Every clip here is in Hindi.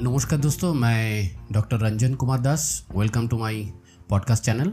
नमस्कार दोस्तों, मैं doctor Ranjan Kumar Das. Welcome to my podcast channel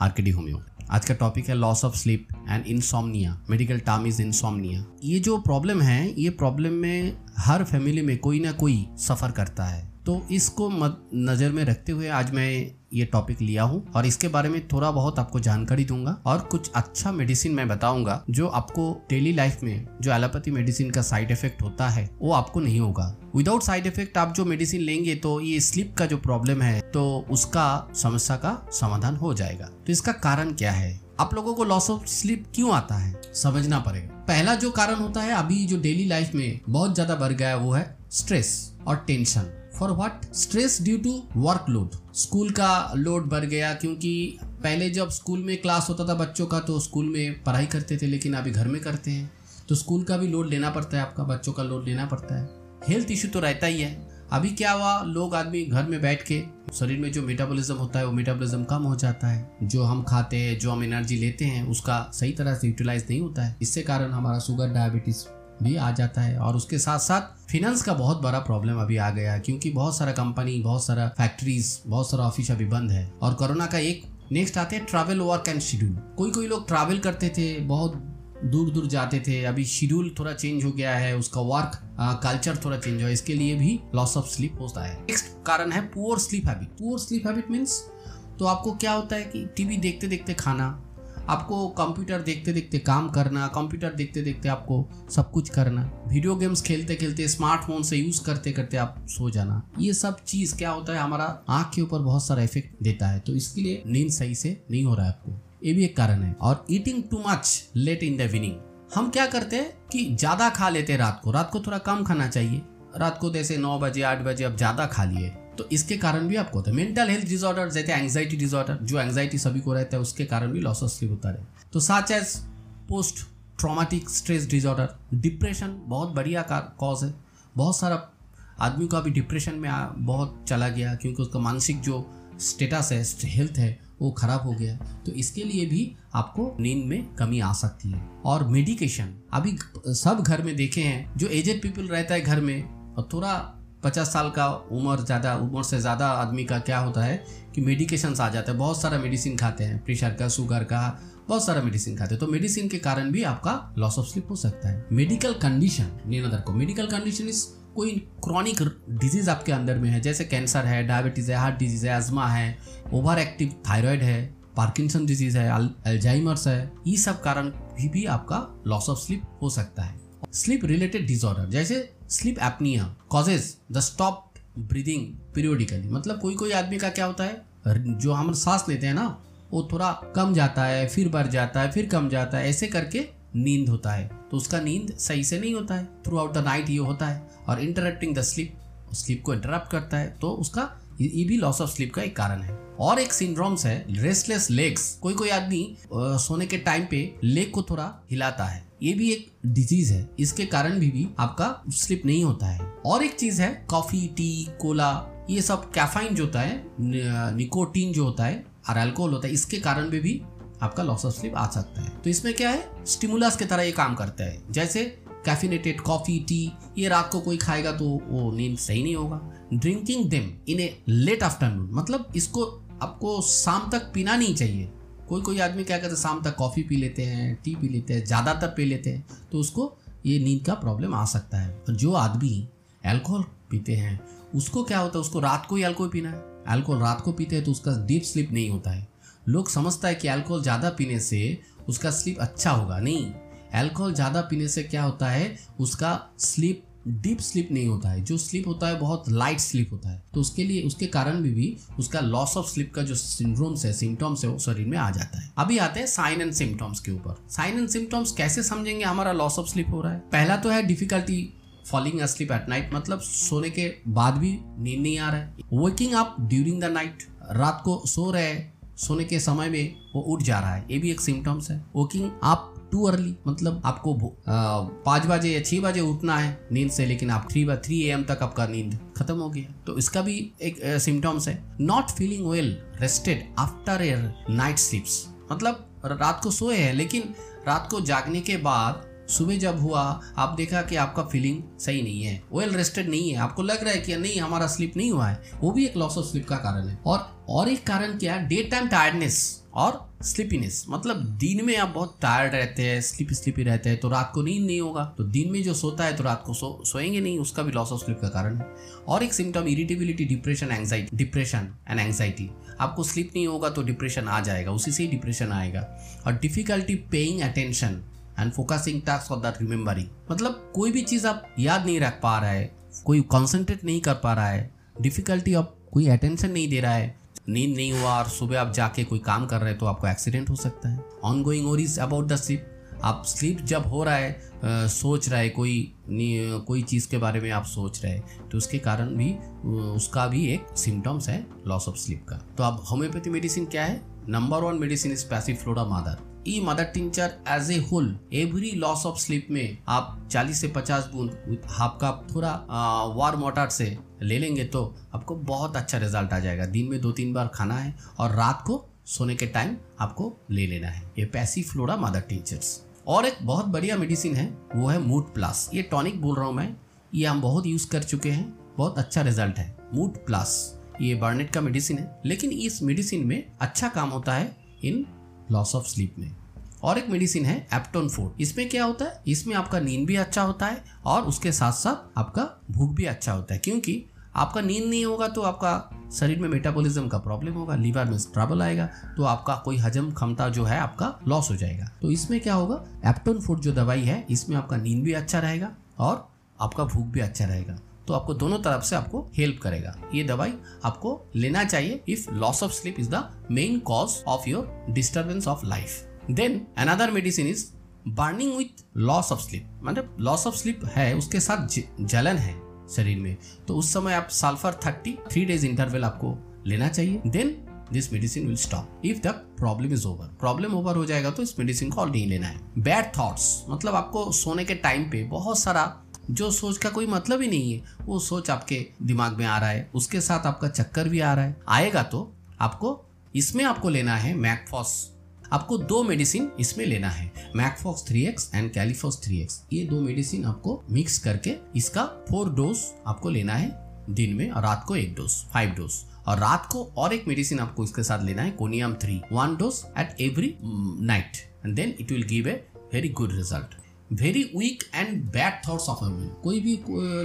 RKD homeo आज का टॉपिक है loss of sleep and insomnia medical term is insomnia ये जो प्रॉब्लम है, ये प्रॉब्लम में हर फैमिली में कोई ना कोई सफ़र करता है। तो इसको नज़र में रखते हुए आज मैं ये टॉपिक लिया हूँ और इसके बारे में थोड़ा बहुत आपको जानकारी दूँगा और कुछ अच्छा मेडिसिन मैं बताऊँगा जो आपको डेली लाइफ में जो एलोपैथी मेडिसिन का साइड इफ़ेक्ट होता है, वो आपको नहीं होगा। विदाउट साइड इफ़ेक्ट आप जो मेडिसिन लेंगे तो ये स्लीप का जो प्रॉब्लम है तो उसका समस्या का समाधान हो जाएगा। तो इसका कारण क्या है? आप लोगों को लॉस ऑफ़ स्लीप क्यों आता है? समझना पड़ेगा। पहला जो कारण होता है, अभी जो डेली लाइफ में बहुत ज़्यादा बढ़ गया वो है स्ट्रेस और tension for what stress due to work load school का लोड बढ़ गया क्योंकि पहले जब स्कूल में क्लास होता था बच्चों का तो स्कूल में पढ़ाई करते थे, लेकिन अभी घर में करते हैं। तो स्कूल का भी लोड लेना पड़ता है आपका, बच्चों का लोड लेना पड़ता है। हेल्थ इशू तो रहता ही है। अभी क्या हुआ? लोग आदमी घर में बैठ के शरीर में जो मेटाबॉलिज्म होता है, वो मेटाबॉलिज्म कम हो जाता है। जो हम खाते हैं, जो हम एनर्जी लेते हैं, उसका सही तरह से यूटिलाइज नहीं होता है। इससे कारण हमारा शुगर डायबिटीज़ भी आ जाता है। और उसके साथ साथ फिनेंस का बहुत बड़ा प्रॉब्लम अभी आ गया है, क्योंकि बहुत सारा कंपनी बहुत सारा फैक्ट्रीज बहुत सारा ऑफ़िस अभी बंद है। और कोरोना का एक नेक्स्ट आते हैं ट्रैवल वर्क एंड शेड्यूल कोई कोई लोग ट्रैवल करते थे, बहुत दूर दूर जाते थे। अभी शेड्यूल थोड़ा चेंज हो गया है, उसका वर्क कल्चर थोड़ा चेंज हुआ इसके लिए भी लॉस ऑफ़ स्लीप होता है। नेक्स्ट कारण है poor sleep habit poor sleep habit means तो आपको क्या होता है कि टीवी देखते देखते खाना, आपको कंप्यूटर देखते देखते काम करना कंप्यूटर देखते देखते आपको सब कुछ करना वीडियो गेम्स खेलते खेलते स्मार्टफ़ोन से यूज़ करते करते आप सो जाना। ये सब चीज़ क्या होता है, हमारा आँख के ऊपर बहुत सारा इफ़ेक्ट देता है। तो इसके लिए नींद सही से नहीं हो रहा है आपको। ये भी एक कारण है। और eating too much late in the evening हम क्या करते हैं कि ज़्यादा खा लेते रात को। रात को थोड़ा कम खाना चाहिए। रात को जैसे नौ बजे आठ बजे अब ज़्यादा खा लिए। तो इसके कारण भी आपको होता है। मेंटल हेल्थ डिसऑर्डर जैसे एंग्जाइटी डिसऑर्डर जो एंग्जाइटी सभी को रहता है उसके कारण भी लॉस ऑफ़ स्लीप होता है। तो such as post traumatic stress disorder depression बहुत बढ़िया कॉज है। बहुत सारा आदमी को अभी डिप्रेशन में आ, बहुत चला गया क्योंकि उसका मानसिक जो स्टेटस है हेल्थ है वो खराब हो गया तो इसके लिए भी आपको नींद में कमी आ सकती है। और मेडिकेशन अभी सब घर में देखे हैं, जो एजेड पीपल रहता है घर में, और थोड़ा पचास साल का उम्र ज़्यादा, उम्र से ज़्यादा आदमी का क्या होता है कि मेडिकेशन आ जाते हैं। बहुत सारा मेडिसिन खाते हैं प्रेशर का शुगर का, बहुत सारा मेडिसिन खाते हैं। तो मेडिसिन के कारण भी आपका लॉस ऑफ़ स्लीप हो सकता है। मेडिकल कंडीशन नींदर को। मेडिकल कंडीशन इज़ कोई क्रॉनिक डिज़ीज़ आपके अंदर में है जैसे कैंसर है डायबिटीज़ है हार्ट डिज़ीज़ है अजमा है ओवर एक्टिव थायराइड है पार्किंसन डिज़ीज़ है अल्जाइमर्स है ये सब कारण भी, भी आपका लॉस ऑफ़ स्लीप हो सकता है। स्लीप रिलेटेड डिसऑर्डर जैसे sleep apnea causes the stop breathing periodically मतलब कोई कोई आदमी का क्या होता है जो हम सांस लेते हैं ना वो थोड़ा कम जाता है फिर बढ़ जाता है फिर कम जाता है ऐसे करके नींद होता है। तो उसका नींद सही से नहीं होता है। थ्रू आउट द नाइट ये होता है और इंटरप्टिंग द स्लीप स्लीप को इंटरप्ट करता है। तो उसका ये भी लॉस ऑफ़ स्लीप का एक कारण है। और एक सिंड्रोम्स है रेस्टलेस लेग्स कोई कोई आदमी सोने के टाइम पे लेग को थोड़ा हिलाता है। ये भी एक डिज़ीज़ है। इसके कारण भी, भी आपका स्लिप नहीं होता है। और एक चीज़ है कॉफ़ी टी कोला ये सब कैफाइन जो होता है निकोटीन जो होता है और अल्कोहल होता है इसके कारण भी, भी आपका लॉस ऑफ़ स्लिप आ सकता है। तो इसमें क्या है? स्टिमुलस की तरह ये काम करता है। जैसे कैफिनेटेड कॉफ़ी टी ये रात को कोई खाएगा तो वो नींद सही नहीं होगा। ड्रिंकिंग दिम इन ए लेट आफ्टरनून मतलब इसको आपको शाम तक पीना नहीं चाहिए। कोई कोई आदमी क्या करते हैं? शाम तक कॉफ़ी पी लेते हैं टी पी लेते हैं, ज़्यादातर पी लेते हैं तो उसको ये नींद का प्रॉब्लम आ सकता है। और जो आदमी अल्कोहल पीते हैं, उसको क्या होता है? उसको रात को ही अल्कोहल पीना है। अल्कोहल रात को पीते हैं तो उसका डीप स्लीप नहीं होता है। लोग समझता है कि अल्कोहल ज़्यादा पीने से उसका स्लीप अच्छा होगा। नहीं अल्कोहल ज़्यादा पीने से क्या होता है? उसका स्लीप डीप स्लीप नहीं होता है। जो स्लीप होता है बहुत लाइट स्लीप होता है। तो उसके लिए उसके कारण भी, भी उसका लॉस ऑफ़ स्लीप का जो सिंड्रोम्स है सिम्टम्स है वो शरीर में आ जाता है। अभी आते हैं साइन एंड सिम्टम्स के ऊपर। साइन एंड सिम्टम्स कैसे समझेंगे? हमारा लॉस ऑफ़ स्लीप हो रहा है। पहला तो है difficulty falling asleep at night मतलब सोने के बाद भी नींद नहीं आ रहा है। Working up during the night रात को सो रहे सोने के समय में वो उठ जा रहा है। ये भी एक सिम्टम्स है। वर्किंग अप टू अर्ली मतलब आपको पाँच बजे या छह बजे उठना है नींद से, लेकिन आप थ्री थ्री ए एम तक आपका नींद खत्म हो गया। तो इसका भी एक सिम्टम्स है। Not feeling well rested after a night sleeps मतलब रात को सोए हैं, लेकिन रात को जागने के बाद सुबह जब हुआ, आप देखा कि आपका फीलिंग सही नहीं है। वेल रेस्टेड नहीं है। आपको लग रहा है कि नहीं, हमारा स्लीप नहीं हुआ है। वो भी एक लॉस ऑफ़ स्लीप का कारण है। और और एक कारण क्या है? डे टाइम टायर्डनेस और स्लीपीनेस मतलब दिन में आप बहुत टायर्ड रहते हैं स्लीपी स्लीपी रहते हैं तो रात को नींद नहीं होगा। तो दिन में जो सोता है तो रात को सो, सोएँगे नहीं। उसका भी लॉस ऑफ़ स्लीप का कारण है। और एक symptom irritability depression anxiety depression and anxiety आपको स्लीप नहीं होगा तो डिप्रेशन आ जाएगा। उसी से ही डिप्रेशन आएगा। और difficulty paying attention and focusing task और दैट रिमेम्बरिंग मतलब कोई भी चीज़ आप याद नहीं रख पा रहा है कोई कॉन्सेंट्रेट नहीं कर पा रहा है डिफिकल्टी आप कोई अटेंशन नहीं दे रहा है नींद नहीं हुआ और सुबह आप जाके कोई काम कर रहे हैं तो आपको एक्सीडेंट हो सकता है। ऑन गोइंग और इज़ अबाउट द स्लीप आप स्लीप जब हो रहा है आ, सोच रहा है कोई कोई चीज़ के बारे में आप सोच रहे हैं तो उसके कारण भी उसका भी एक सिम्टम्स है लॉस ऑफ़ स्लीप का। तो अब होम्योपैथी मेडिसिन क्या है? Number one medicine is mother E mother tincture as a whole, every loss of sleep में आप 40 से 50 बूंद आपका थोड़ा वार मोटार से ले लेंगे तो आपको बहुत अच्छा रिज़ल्ट आ जाएगा। दिन में दो तीन बार खाना है और रात को सोने के टाइम आपको ले लेना है। ये पैसी फ्लोरा मदर टिंचर्स। और एक बहुत बढ़िया मेडिसिन है, वो है मूड प्लस। ये टॉनिक बोल रहा हूँ मैं, ये हम बहुत यूज़ कर चुके हैं, बहुत अच्छा रिज़ल्ट है। मूड प्लस, ये बर्नेट का मेडिसिन है, लेकिन इस मेडिसिन में अच्छा काम होता है इन लॉस ऑफ़ स्लीप में और एक मेडिसिन है एप्टोन फ़ूड इसमें क्या होता है? इसमें आपका नींद भी अच्छा होता है और उसके साथ साथ आपका भूख भी अच्छा होता है, क्योंकि आपका नींद नहीं होगा तो आपका शरीर में मेटाबॉलिज्म का प्रॉब्लम होगा लीवर में ट्रबल आएगा तो आपका कोई हजम क्षमता जो है, आपका लॉस हो जाएगा। तो इसमें क्या होगा? एप्टोन फ़ूड जो दवाई है, इसमें आपका नींद भी अच्छा रहेगा और आपका भूख भी अच्छा रहेगा। तो आपको दोनों तरफ़ से आपको हेल्प करेगा। ये दवाई आपको लेना चाहिए if loss of sleep is the main cause of your disturbance of life then another medicine is burning with loss of sleep मतलब लॉस ऑफ़ स्लीप है, उसके साथ जलन है शरीर में। तो उस समय आप sulphur thirty three days interval आपको लेना चाहिए। Then this medicine will stop if the problem is over problem over हो जाएगा तो इस मेडिसिन को और नहीं लेना है। बैड थॉट्स मतलब आपको सोने के टाइम पे बहुत सारा जो सोच का कोई मतलब ही नहीं है, वो सोच आपके दिमाग में आ रहा है, उसके साथ आपका चक्कर भी आ रहा है। आएगा तो आपको इसमें आपको लेना है मैकफॉस आपको दो मेडिसिन इसमें लेना है mag phos three x and kali phos x ये दो मेडिसिन आपको मिक्स करके इसका फोर डोज आपको लेना है दिन में और रात को एक डोज फाइव डोज और रात को और एक मेडिसिन आपको इसके साथ लेना है conium three one dose at every night and then it will give a very good result very weak and bad thoughts of women कोई भी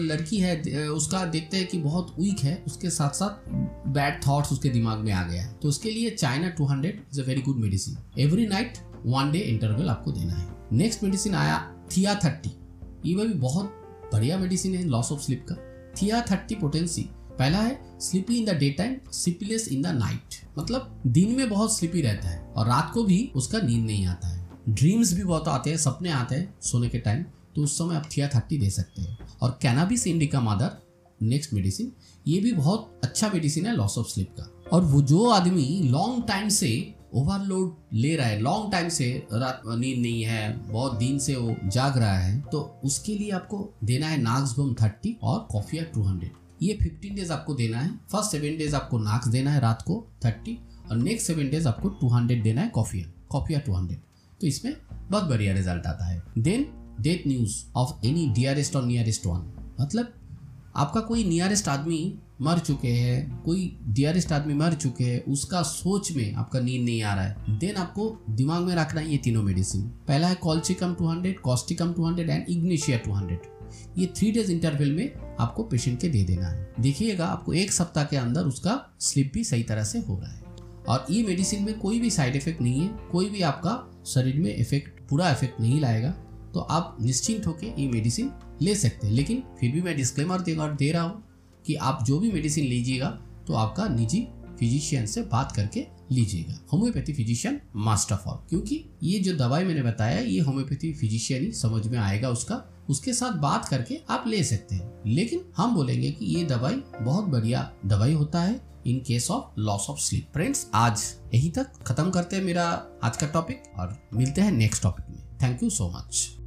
लड़की है उसका देखते हैं कि बहुत वीक है, उसके साथ साथ बैड थॉट्स उसके दिमाग में आ गया है। तो उसके लिए china 200 is a very good medicine every night one day interval आपको देना है। नेक्स्ट मेडिसिन आया थिया थर्टी ये भी बहुत बढ़िया मेडिसिन है लॉस ऑफ़ स्लिप का। थिया थर्टी पोटेंसी पहला है sleepy in the day time sleepless in the night मतलब दिन में बहुत स्लीपी रहता है और रात को भी उसका नींद नहीं आता। ड्रीम्स भी बहुत आते हैं, सपने आते हैं सोने के टाइम तो उस समय आप थिया थर्टी दे सकते हैं। और cannabis indica mother next medicine ये भी बहुत अच्छा मेडिसिन है लॉस ऑफ़ स्लिप का। और वो जो आदमी लॉन्ग टाइम से ओवरलोड ले रहा है लॉन्ग टाइम से रात, नींद नहीं है, बहुत दिन से वो जाग रहा है तो उसके लिए आपको देना है नाक्स बम थर्टी और कॉफिया टू हंड्रेड ये फिफ्टीन डेज़ आपको देना है फ़र्स्ट सेवन डेज़ आपको नाक्स देना है रात को थर्टी और नेक्स्ट सेवन डेज़ आपको टू हंड्रेड देना है कॉफिया कॉफिया टू हंड्रेड तो इसमें बहुत बढ़िया रिज़ल्ट आता है। Then death news of any dearest और नियरेस्ट वन मतलब आपका कोई नियरेस्ट आदमी मर चुके हैं, कोई डियरेस्ट आदमी मर चुके हैं, उसका सोच में आपका नींद नहीं आ रहा है। देन आपको दिमाग में रखना है ये तीनों मेडिसिन पहला है कॉल्चिकम 200 कॉस्टिकम 200 एंड इग्निशिया 200 ये थ्री डेज़ इंटरवल में आपको पेशेंट के दे देना है। देखिएगा, आपको एक सप्ताह के अंदर उसका स्लिप भी सही तरह से हो रहा है। और ई मेडिसिन में कोई भी साइड इफ़ेक्ट नहीं है कोई भी आपका शरीर में इफ़ेक्ट पूरा इफ़ेक्ट नहीं लाएगा तो आप निश्चिंत होकर ई मेडिसिन ले सकते हैं। लेकिन फिर भी मैं डिस्क्लेमर दे, दे रहा हूँ कि आप जो भी मेडिसिन लीजिएगा तो आपका निजी फिजिशियन से बात करके लीजिएगा। Homeopathy physician must of all क्योंकि ये जो दवाई मैंने बताया, ये होम्योपैथी फिजिशियन ही समझ में आएगा उसका। उसके साथ बात करके आप ले सकते हैं। लेकिन हम बोलेंगे कि ये दवाई बहुत बढ़िया दवाई होता है in case of loss of sleep friends आज यही तक खत्म करते हैं मेरा आज का टॉपिक और मिलते हैं नेक्स्ट टॉपिक में। Thank you so much